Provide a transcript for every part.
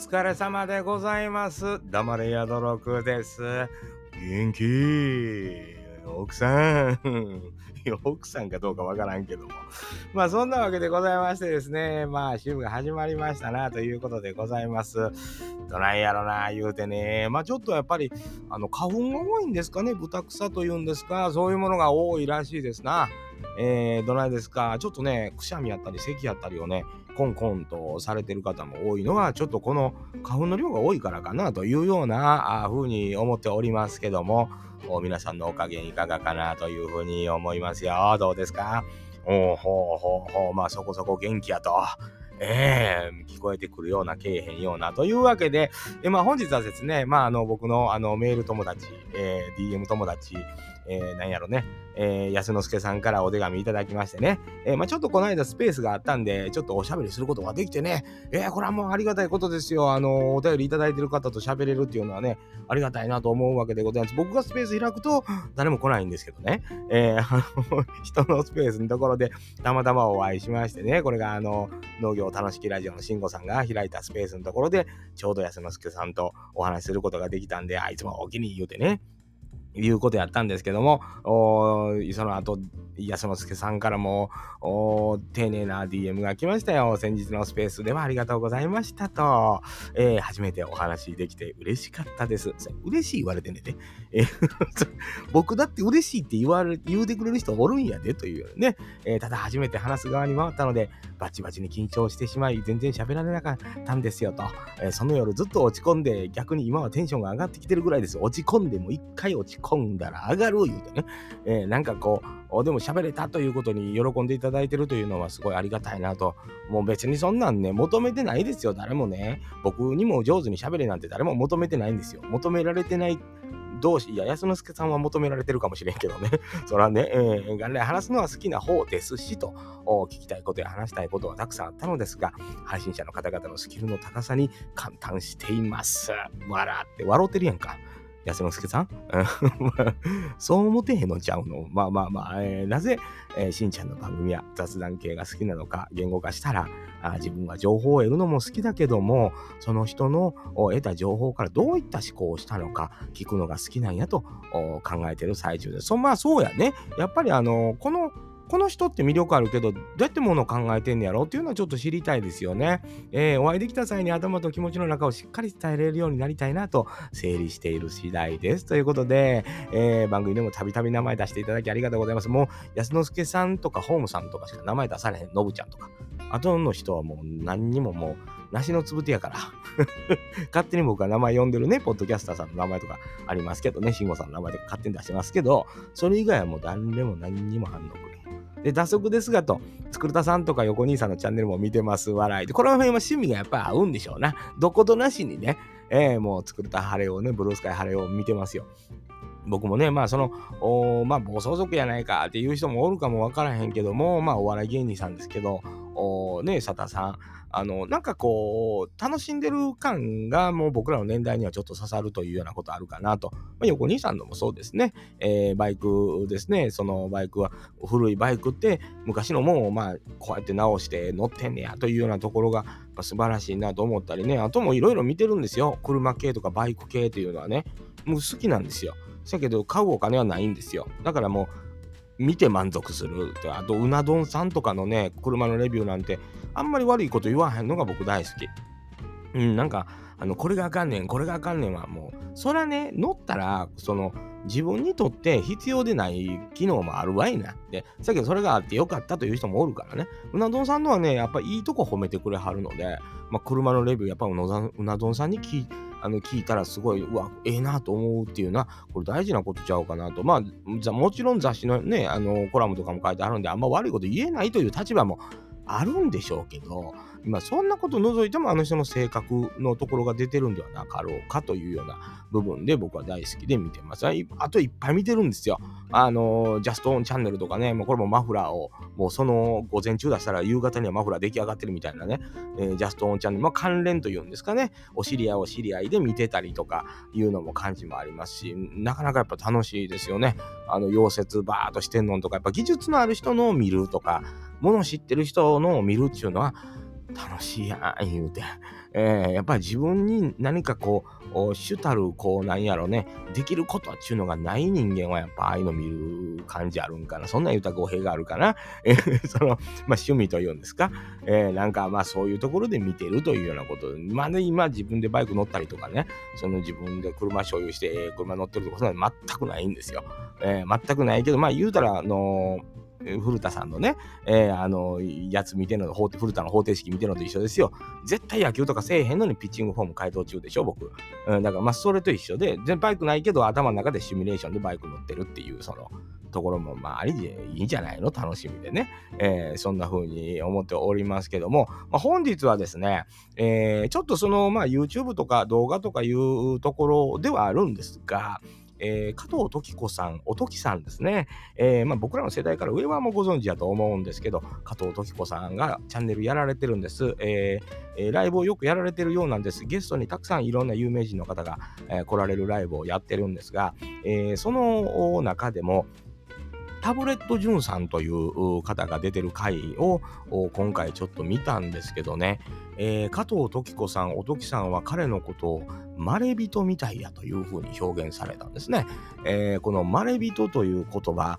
疲れ様でございます。黙れやどろくです。元気？奥さん。奥さんかどうかわからんけども。まあそんなわけでございましてですね。まあ週が始まりましたなということでございます。どないやろな言うてね。まあちょっとやっぱりあの花粉が多いんですかね。豚草というんですか。そういうものが多いらしいですな。えー、どないですか。ちょっとね、くしゃみやったり咳やったりをね、コンコンとされてる方も多いのは、ちょっとこの花粉の量が多いからかなというような風に思っておりますけども、皆さんのお加減いかがかなというふうに思いますよ。どうですか？おうほうほうほう、まあそこそこ元気やと。ええー、聞こえてくるような、けえへんような。というわけで、えまあ本日はですね、まああの僕のあのメール友達、えー、DM 友達、えー、なんやろね、えー、安之助さんからお手紙いただきましてね、えー、まあちょっとこの間スペースがあったんで、ちょっとおしゃべりすることができてね、えー、これはもうありがたいことですよ。あの、お便りいただいてる方と喋れるっていうのはね、ありがたいなと思うわけでございます。僕がスペース開くと、誰も来ないんですけどね、えー、あの、人のスペースのところでたまたまお会いしましてね、これがあの、農業楽しきラジオの慎吾さんが開いたスペースのところで、ちょうど安之助さんとお話しすることができたんで、あいつもお気に言うてね、いうことやったんですけども、その後、安之助さんからも丁寧な DM が来ましたよ。先日のスペースではありがとうございましたと、えー、初めてお話できて嬉しかったです。嬉しい言われてねて、えー、僕だって嬉しいって言われ言うてくれる人おるんやでというね、えー、ただ初めて話す側に回ったので、バチバチに緊張してしまい、全然喋られなかったんですよと、えその夜ずっと落ち込んで、逆に今はテンションが上がってきてるぐらいです。落ち込んでも一回落ち込んだら上がる言うてね、えー、なんかこう、でも喋れたということに喜んでいただいてるというのはすごいありがたいなと。もう別にそんなんね、求めてないですよ、誰もね。僕にも上手に喋れなんて誰も求めてないんですよ。求められてない同士、いや、安之助さんは求められてるかもしれんけどね。そらね、えー、元来話すのは好きな方ですしと、聞きたいことや話したいことはたくさんあったのですが、配信者の方々のスキルの高さに感嘆しています。笑って、笑ってるやんか。安之助さん？そう思てへんのちゃうの？まあまあまあ、えー、なぜ、えー、しんちゃんの番組や雑談系が好きなのか言語化したらあ自分は情報を得るのも好きだけどもその人の得た情報からどういった思考をしたのか聞くのが好きなんやと考えてる最中です。そまあそうやね。やっぱりあのこのこの人って魅力あるけど、どうやってものを考えてんねやろっていうのはちょっと知りたいですよね。えー、お会いできた際に頭と気持ちの中をしっかり伝えれるようになりたいなと整理している次第です。ということで、えー、番組でもたびたび名前出していただきありがとうございます。もう、安之助さんとかホームさんとかしか名前出されへん、のぶちゃんとか。あとの人はもう何にももう、梨のつぶてやから。勝手に僕が名前呼んでるね、ポッドキャスターさんの名前とかありますけどね、慎吾さんの名前とか勝手に出してますけど、それ以外はもう誰でも何にも反応くれ。で、打足ですがと、つくるたさんとか横兄さんのチャンネルも見てます、笑い。で、この辺は趣味がやっぱ合うんでしょうな。どことなしにね、えー、もうつくるた晴れをね、ブルースカイ晴れを見てますよ。僕もね、まあその、おまあ暴走族やないかっていう人もおるかもわからへんけども、まあお笑い芸人さんですけど、おね、佐田さん、あの、なんかこう、楽しんでる感がもう僕らの年代にはちょっと刺さるというようなことあるかなと。まあ、横兄さんのもそうですね。えー、バイクですね。そのバイクは、古いバイクって昔のもんをまあ、こうやって直して乗ってんねやというようなところが素晴らしいなと思ったりね。あともいろいろ見てるんですよ。車系とかバイク系というのはね。もう好きなんですよ。だけど買うお金はないんですよ。だからもう、見て満足する。あと、うな丼さんとかのね、車のレビューなんて、あんまり悪いこと言わへんのが僕大好き。うん、なんか、あの、これがあかんねん、これがあかんねんはもう、そらね、乗ったら、その、自分にとって必要でない機能もあるわいなって。さっきそれがあってよかったという人もおるからね。うな丼さんのはね、やっぱいいとこ褒めてくれはるので、まあ、車のレビュー、やっぱうな丼さんに聞い、あの聞いたらすごい、うわ、ええなと思うっていうのは、これ大事なことちゃうかなと。まあ、もちろん雑誌のね、あのコラムとかも書いてあるんで、あんま悪いこと言えないという立場もあるんでしょうけど、今そんなこと除いてもあの人の性格のところが出てるんではなかろうかというような部分で僕は大好きで見てます。あといっぱい見てるんですよ。あの、ジャストオンチャンネルとかね、もうこれもマフラーをもうその午前中出したら夕方にはマフラー出来上がってるみたいなね、えー、ジャストオンチャンネル、まあ関連というんですかね、お知り合いお知り合いで見てたりとかいうのも感じもありますし、なかなかやっぱ楽しいですよね。あの、溶接バーっとしてんのとか、やっぱ技術のある人のを見るとか、ものを知ってる人のを見るっていうのは、楽しいやん言うて、えー、やっぱり自分に何かこう主たるこうなんやろねできることっていうのがない人間はやっぱああいうの見る感じあるんかな。そんなん言うた語弊があるかな、え、そのまあ趣味というんですか、えー、なんかまあそういうところで見てるというようなこと。まあね今自分でバイク乗ったりとかねその自分で車所有して、車乗ってるとかそんなの全くないんですよ、えー、全くないけどまあ言うたらあのー古田さんのね、えー、あの、やつ見てるの、古田の方程式見てるのと一緒ですよ。絶対野球とかせえへんのにピッチングフォーム改造中でしょ、僕。うん、だからまあそれと一緒で、全バイクないけど頭の中でシミュレーションでバイク乗ってるっていう、その、ところも、まあ、ありでいいんじゃないの？楽しみでね。えー、そんな風に思っておりますけども、まあ、本日はですね、えー、ちょっとその、まあ、YouTube とか動画とかいうところではあるんですが、えー、加藤時子さん、おときさんですね。えー、まあ、僕らの世代から上はもうご存知だと思うんですけど、加藤時子さんがチャンネルやられてるんです。えー、ライブをよくやられてるようなんです。ゲストにたくさんいろんな有名人の方が、え来られるライブをやってるんですが、えその中でも、タブレットジュンさんという方が出てる回を今回ちょっと見たんですけどね、えー、加藤時子さん、おときさんは彼のことをまれびとみたいやというふうに表現されたんですね。えー、このまれびとという言葉、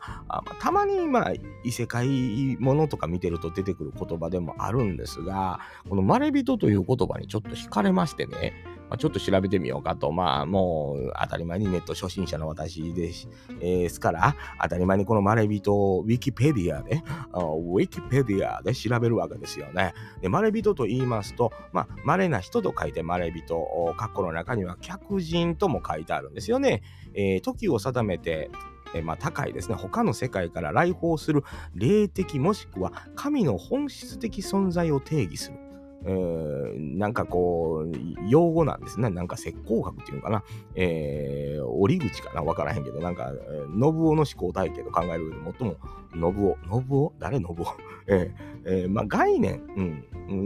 たまにまあ異世界ものとか見てると出てくる言葉でもあるんですが、このまれびとという言葉にちょっと惹かれましてね、まあ、ちょっと調べてみようかと、まあもう当たり前にネット初心者の私です,、えー、すから、当たり前にこのまれびとをウィキペディアで、ウィキペディアで調べるわけですよね。で、まれびとと言いますと、まあ、稀な人と書いてまれびと、括弧の中には客人とも書いてあるんですよね。えー、時を定めて、えまあ、高いですね他の世界から来訪する霊的もしくは神の本質的存在を定義する。えー、なんかこう、用語なんですね。なんか石膏学っていうのかな。えー、折口かな。わからへんけど、なんか、信夫の思考体系と考える上で最も、信夫、信夫？誰信夫？えー、えー、まあ概念、うん、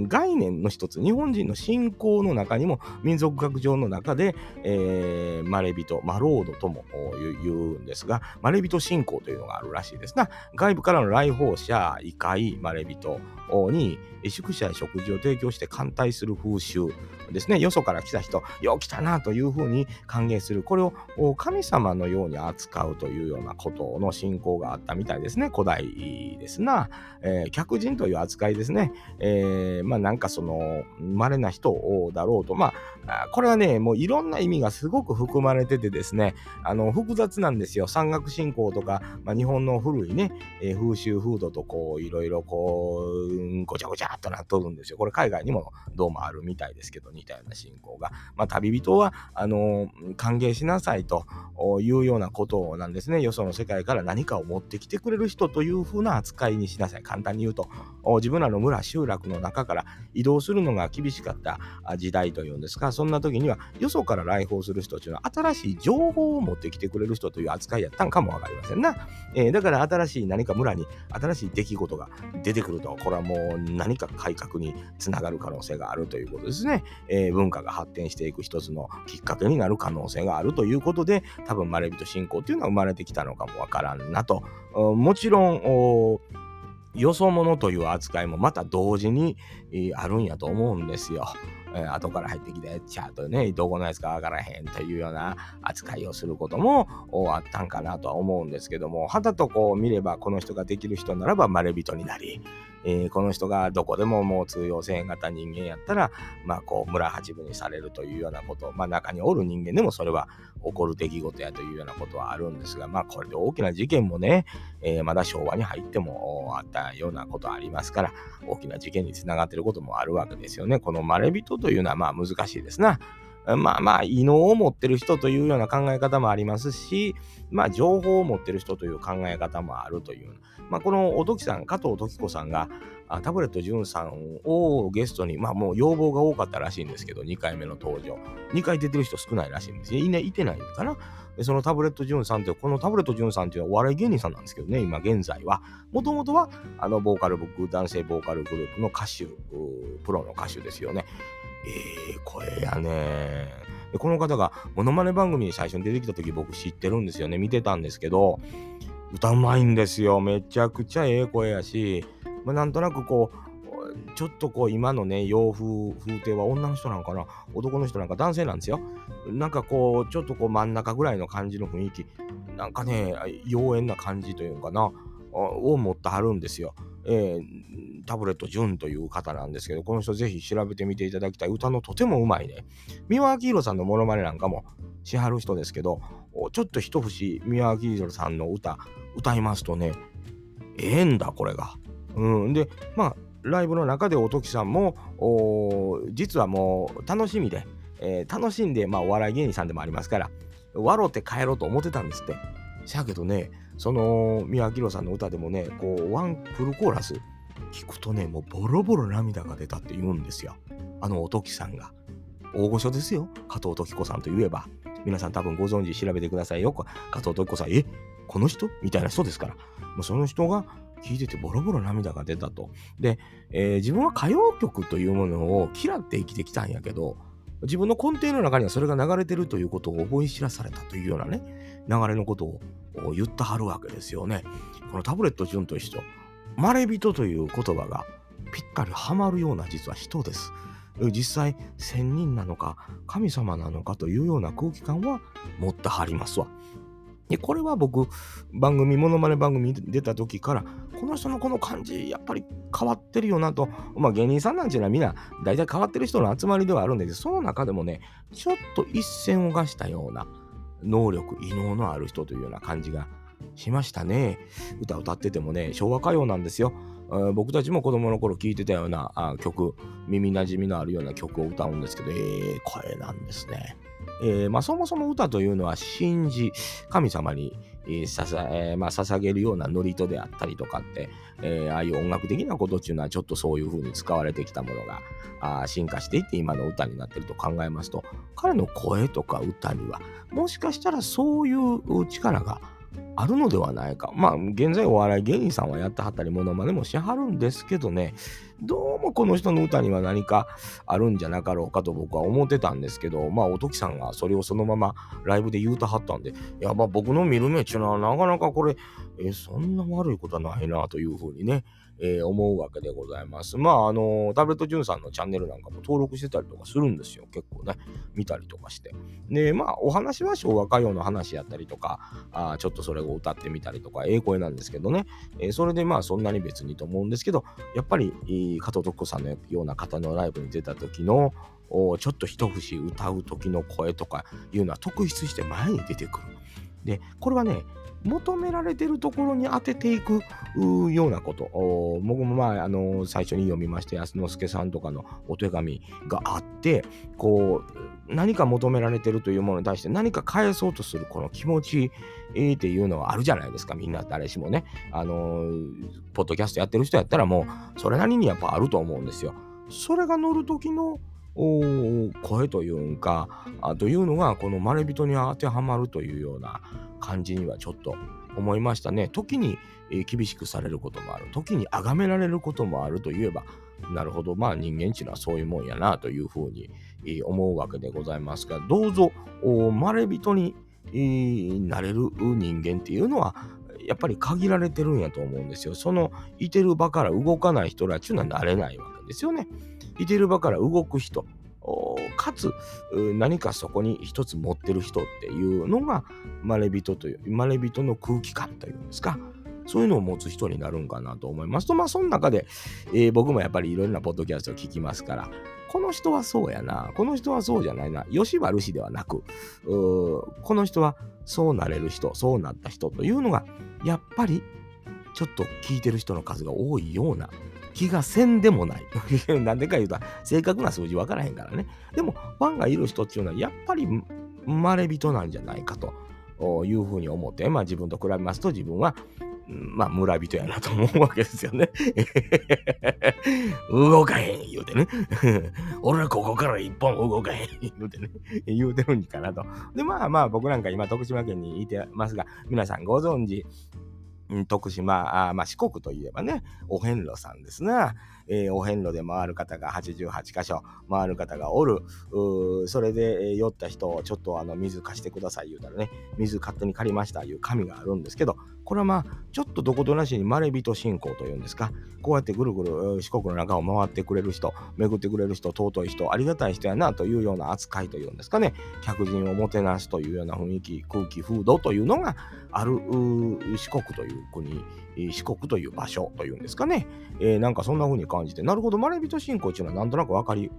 概念の一つ、日本人の信仰の中にも、民族学上の中で、えー、マレビト、マロードとも言うんですが、マレビト信仰というのがあるらしいですが。外部からの来訪者、異界、マレビトに、宿舎や食事を提供して歓待する風習ですね。よそから来た人、よう来たなというふうに歓迎する。これを神様のように扱うというようなことの信仰があったみたいですね。古代ですな。えー、客人という扱いですね。えー、まあなんかその、稀な人だろうと。まあ、これはね、もういろんな意味がすごく含まれててですね、あの、複雑なんですよ。山岳信仰とか、まあ、日本の古いね、えー、風習風土とこう、いろいろこう、ごちゃごちゃっとなっとるんですよ。これ海外にもどうもあるみたいですけど、似たような信仰が。まあ、旅人は、あの歓迎しなさいというようなことなんですね。よその世界から何かを持ってきてくれる人というふうな扱いにしなさい。簡単に言うと、自分らの村、集落の中から移動するのが厳しかった時代というんですか、そんな時には、よそから来訪する人というのは、新しい情報を持ってきてくれる人という扱いやったんかもわかりませんな。えー、だから新しい何か村に新しい出来事が出てくると、これはもう何か改革につながる可能性があるということですね。えー、文化が発展していく一つのきっかけになる可能性があるということで、多分まれびと信仰っていうのは生まれてきたのかもわからんなと。もちろん、よそ者という扱いもまた同時に、あるんやと思うんですよ。えー、後から入ってきたやつちゃとね、どこのやつかわからへんというような扱いをすることもあったんかなとは思うんですけども、肌とこう見ればこの人ができる人ならばまれびとになり、えー、この人がどこでももう通用せん型人間やったら、まあこう村八分にされるというようなこと、まあ中におる人間でもそれは起こる出来事やというようなことはあるんですが、まあこれで大きな事件もね、えー、まだ昭和に入ってもあったようなことありますから、大きな事件につながってることもあるわけですよね。このまれびとというのはまあ難しいですな。まあまあ、異能を持ってる人というような考え方もありますし、まあ、情報を持ってる人という考え方もあるという。まあ、このおときさん、加藤時子さんが、タブレット潤さんをゲストに、まあもう要望が多かったらしいんですけど、2回目の登場。2回出てる人少ないらしいんですよ。い,、ね、いてないのかなでそのタブレット潤さんって、このタブレット潤さんっていうのはお笑い芸人さんなんですけどね、今現在は。もともとは、あの、ボーカル僕、男性ボーカルグループの歌手、プロの歌手ですよね。ええー、声やねでこの方がモノマネ番組に最初に出てきた時僕知ってるんですよね見てたんですけど歌うまいんですよめちゃくちゃええ声やし、まあ、なんとなくこうちょっとこう今のね洋風風景は女の人なんかな男の人なんか男性なんですよなんかこうちょっとこう真ん中ぐらいの感じの雰囲気なんかね妖艶な感じというかなを持ってはるんですよ。えー、タブレット純という方なんですけど、この人ぜひ調べてみていただきたい。歌のとてもうまいね。三輪明宏さんのモノマネなんかもしはる人ですけど、ちょっと一節三輪明宏さんの歌、歌いますとね、ええんだ、これが。うん。で、まあ、ライブの中でおときさんも、実はもう楽しみで、えー、楽しんで、まあ、お笑い芸人さんでもありますから、笑って帰ろうと思ってたんですって。しゃけどね、その宮城さんの歌でもね、こう、ワンフルコーラス聞くとね、もうボロボロ涙が出たって言うんですよ。あのおときさんが。大御所ですよ。加藤時子さんといえば。皆さん多分ご存知調べてくださいよ。加藤時子さん、え？この人？みたいな人ですから。もうその人が聞いててボロボロ涙が出たと。で、えー、自分は歌謡曲というものを嫌って生きてきたんやけど、自分の根底の中にはそれが流れてるということを思い知らされたというようなね、流れのことを言ったはるわけですよね。このタブレット順と一緒、まれびとという言葉がぴったりはまるような実は人です。実際、仙人なのか神様なのかというような空気感は持ってはりますわ。で、これは僕、番組、ものまね番組出た時から、この人のこの感じ、やっぱり変わってるよなと、まあ芸人さんなんていうのはみんな大体変わってる人の集まりではあるんだけど、その中でもね、ちょっと一線を画したような能力、異能のある人というような感じがしましたね。歌歌っててもね、昭和歌謡なんですよ。僕たちも子供の頃聴いてたような曲、耳なじみのあるような曲を歌うんですけど、ええー、声なんですね。えー、まあ、そもそも歌というのは信じ神様に、えーささえー、まあ、捧げるような祝詞であったりとかって、えああいう音楽的なことっていうのはちょっとそういう風に使われてきたものがあ進化していって今の歌になってると考えますと彼の声とか歌にはもしかしたらそういう力があるのではないか。まあ、現在お笑い芸人さんはやってはったり、ものまねもしはるんですけどね、どうもこの人の歌には何かあるんじゃなかろうかと僕は思ってたんですけど、まあ、おときさんがそれをそのままライブで言うたはったんで、いや、まあ僕の見る目っていうのはなかなかこれ、えそんな悪いことはないなというふうにね、えー、思うわけでございます。まあ、あのタブレットジュンさんのチャンネルなんかも登録してたりとかするんですよ。結構ね。見たりとかして。で、まあ、お話は昭和歌謡の話やったりとか、あちょっとそれを歌ってみたりとか、ええ声なんですけどね。えー、それでまあ、そんなに別にと思うんですけど、やっぱり、加藤徳子さんのような方のライブに出た時の、おちょっと一節歌う時の声とかいうのは特筆して前に出てくる。で、これはね、求められてるところに当てていくようなこと。僕もまあ、あの、最初に読みまして、安之助さんとかのお手紙があって、こう、何か求められてるというものに対して何か返そうとするこの気持ちっていうのはあるじゃないですか。みんな誰しもね。あの、ポッドキャストやってる人やったらもう、それなりにやっぱあると思うんですよ。それが乗る時の声というかあというのがこのまれびとに当てはまるというような感じにはちょっと思いましたね。時に、えー、厳しくされることもある。時に崇められることもあるといえば、なるほど、まあ人間っていうのはそういうもんやなというふうに、えー、思うわけでございますが、どうぞ、まれびとに、なれる人間っていうのは、やっぱり限られてるんやと思うんですよ。そのいてる場から動かない人らっていうのはなれないわけですよね。いてる場から動く人、かつ何かそこに一つ持ってる人っていうのがまれびとというまれびとの空気感というんですかそういうのを持つ人になるんかなと思いますとまあその中で、えー、僕もやっぱりいろいろなポッドキャストを聞きますからこの人はそうやなこの人はそうじゃないな吉原氏ではなくこの人はそうなれる人そうなった人というのがやっぱりちょっと聞いてる人の数が多いような気がせんでもない。なんでか言うと、正確な数字分からへんからね。でも、ファンがいる人っていうのは、やっぱり生、まれびとなんじゃないかというふうに思って、まあ自分と比べますと、自分は、まあ、村人やなと思うわけですよね。動かへん言うてね。俺はここから一本動かへん言うてね。言うてるんかなと。で、まあまあ僕なんか今徳島県にいてますが、皆さんご存知、徳島、あまあ、四国といえばね、お遍路さんですな。えー、お遍路で回る方が88箇所回る方がおる。それで、えー、酔った人をちょっとあの水貸してください言うたらね、水勝手に借りましたいう紙があるんですけど、これはまあ、ちょっとどことなしにまれびと信仰というんですか、こうやってぐるぐる四国の中を回ってくれる人、巡ってくれる人、尊い人、ありがたい人やなというような扱いというんですかね、客人をもてなすというような雰囲気、空気、風土というのがある四国という国、四国という場所というんですかね、えー、なんかそんな風に感じて、なるほど、まれびと信仰っていうのはなんとなくわかる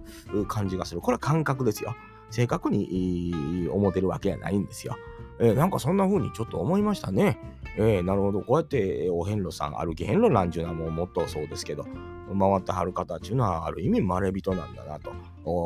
感じがする。これは感覚ですよ。正確に思ってるわけやないんですよ。えー、なんかそんな風にちょっと思いましたね。えー、なるほど。こうやってお遍路さん、歩き遍路なんちゅうのはもうもっとそうですけど、回ってはる方っていうのはある意味まれびとなんだなと。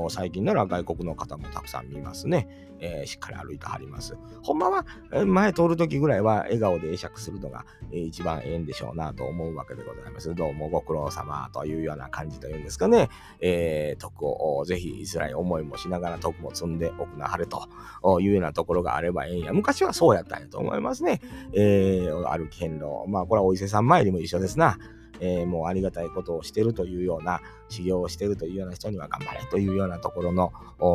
最近なら外国の方もたくさん見ますね。えー、しっかり歩いてはります。ほんまは前通るときぐらいは笑顔で会釈するのが、一番ええんでしょうなと思うわけでございます。どうもご苦労様というような感じというんですかね。えー、徳をぜひ辛い思いもしながら徳も積んでおくなはれというようなところがあればええんや。昔はそうやったんやと思いますね。えー、歩き遍路。まあこれはお伊勢さん参りも一緒ですな。えー、もうありがたいことをしてるというような、修行をしてるというような人には頑張れというようなところの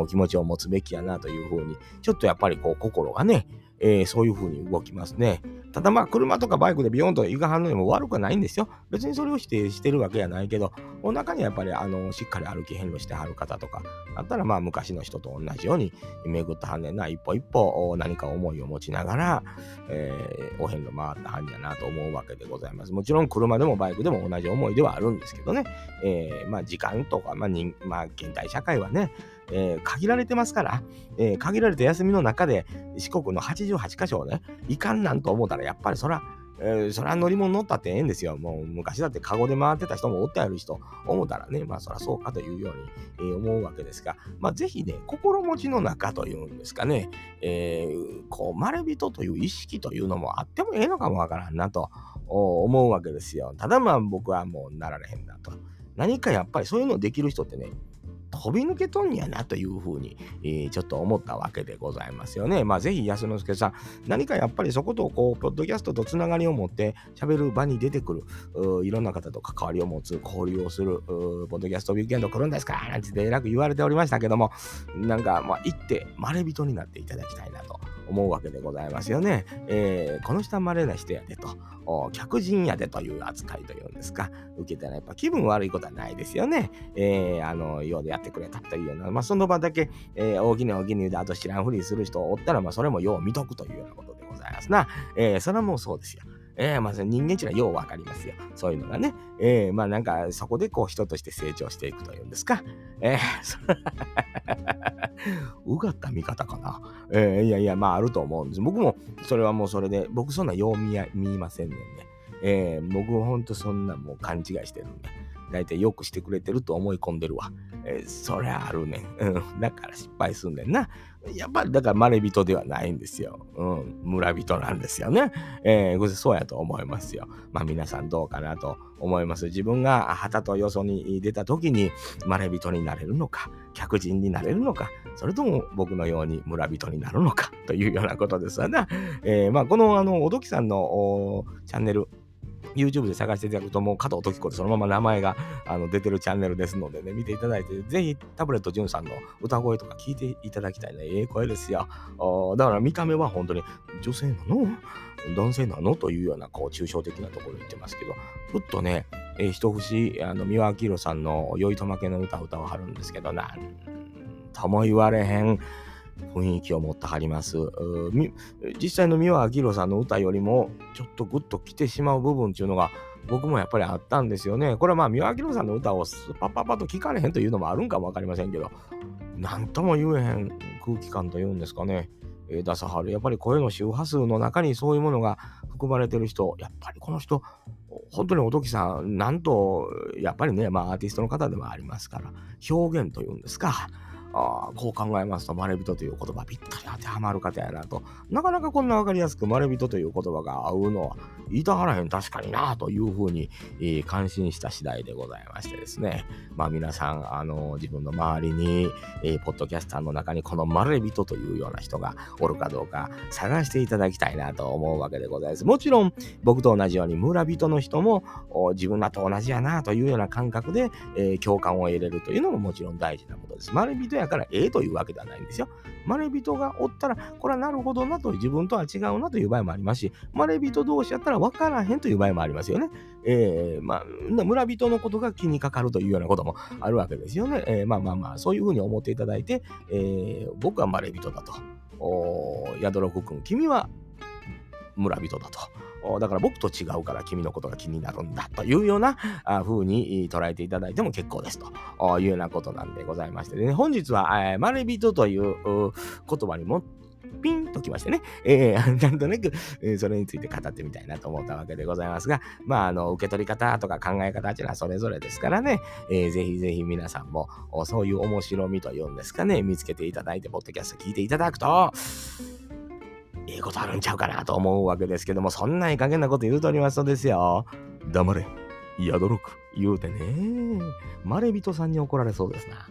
気持ちを持つべきやなというふうに、ちょっとやっぱりこう心がね、えー、そういう風に動きますね。ただまあ、車とかバイクでビヨンと行かはんのにも悪くはないんですよ。別にそれを否定してるわけやないけど、お中にはやっぱりあのしっかり歩き遍路してはる方とか、あったらまあ昔の人と同じように巡ったはんねんな、一歩一歩何か思いを持ちながら、えー、お遍路回ったはんやなと思うわけでございます。もちろん車でもバイクでも同じ思いではあるんですけどね、えー、まあ時間とか、まあ人、まあ、現代社会はね、えー、限られてますから、えー、限られた休みの中で四国の88箇所をね、いかんなんと思ったら、やっぱりそら、えー、それは乗り物乗ったってええんですよ。もう昔だってカゴで回ってた人もおってやる人思ったらね、まあそりゃそうかというように、えー、思うわけですが、まあぜひね、心持ちの中というんですかね、えー、こう、まれびとという意識というのもあってもええのかもわからんなと思うわけですよ。ただまあ僕はもうなられへんなと。何かやっぱりそういうのできる人ってね、飛び抜けとんやなというふうに、えー、ちょっと思ったわけでございますよね。まあぜひ安之助さん、何かやっぱりそことこう、ポッドキャストとつながりを持って喋る場に出てくる、いろんな方と関わりを持つ、交流をする、ポッドキャストウィークエンド来るんですかなんてえらく言われておりましたけども、なんかまあ行ってまれびとになっていただきたいなと。思うわけでございますよね。えー、この人は稀な人やでと、客人やでという扱いというんですか、受けたらやっぱ気分悪いことはないですよね。えー、あの、ようでやってくれたというような、まあ、その場だけ、えー、大きな大きにで、あと知らんふりする人おったら、まあ、それもよう見とくというようなことでございますな。えー、それはもうそうですよ。えー、まあ、人間っていうのはようわかりますよ。そういうのがね。えー、まあなんかそこでこう人として成長していくというんですか。えー、うがった見方かな。えー、いやいや、まああると思うんです。僕もそれはもうそれで、僕そんなよう見見ませんねんね。えー、僕ほんとそんなもう勘違いしてるんで。大体よくしてくれてると思い込んでるわ。えー、そりゃあるねん。うん。だから失敗すんねんな。やっぱりだからまれ人ではないんですよ。うん。村人なんですよね。えー、そうやと思いますよ。まあ皆さんどうかなと思います。自分が旗とよそに出た時にまれ人になれるのか、客人になれるのか、それとも僕のように村人になるのかというようなことですわな。えー、まあこのあの、おどきさんのチャンネル、YouTube で探していただくと、もう加藤時子でそのまま名前があの出てるチャンネルですのでね、見ていただいて、ぜひタブレット潤さんの歌声とか聞いていただきたいね。ええ声ですよ。だから見た目は本当に女性なの？男性なの？というような、こう、抽象的なところ言ってますけど、ふっとね、えー、一節、あの、三輪明宏さんの酔いとまけの歌を歌わはるんですけど、なんとも言われへん。雰囲気を持ってはります。実際の三輪明宏さんの歌よりもちょっとグッと来てしまう部分っていうのが僕もやっぱりあったんですよね。これはまあ三輪明宏さんの歌をパッパッパッと聞かれへんというのもあるんかもわかりませんけど、なんとも言えへん空気感というんですかね。えー、出さはる。やっぱり声の周波数の中にそういうものが含まれてる人、やっぱりこの人、本当におときさん、なんと、やっぱりね、まあアーティストの方でもありますから、表現というんですか。あこう考えますと、まれびとという言葉ぴったり当てはまる方やなと。なかなかこんなわかりやすくまれびとという言葉が合うのは言いたがらへん確かになというふうに、えー、感心した次第でございましてですね。まあ皆さん、あの自分の周りに、えー、ポッドキャスターの中にこのまれびとというような人がおるかどうか探していただきたいなと思うわけでございます。もちろん僕と同じように村人の人も自分らと同じやなというような感覚で、え、共感を得れるというのももちろん大事なことです。まれびとやからええというわけではないんですよ。まれびとがおったら、これはなるほどなと、自分とは違うなという場合もありますし、まれびと同士やったら分からへんという場合もありますよね。えー、まあ、村人のことが気にかかるというようなこともあるわけですよね。えー、まあまあまあ、そういうふうに思っていただいて、えー、僕はまれびとだと。お宿六君、君は村人だと。だから僕と違うから君のことが気になるんだというような風に捉えていただいても結構ですというようなことなんでございましてね、本日は、えー、まれびとという言葉にもピンときましてね、えー、なんとなく、えー、それについて語ってみたいなと思ったわけでございますが、まあ、あの、受け取り方とか考え方っていうのはそれぞれですからね、えー、ぜひぜひ皆さんも、そういう面白みというんですかね、見つけていただいて、ポッドキャスト聞いていただくと、いいことあるんちゃうかなと思うわけですけども、そんないい加減なこと言うとおりますとですよ。黙れ、宿ろく、言うてね、まれびとさんに怒られそうですな。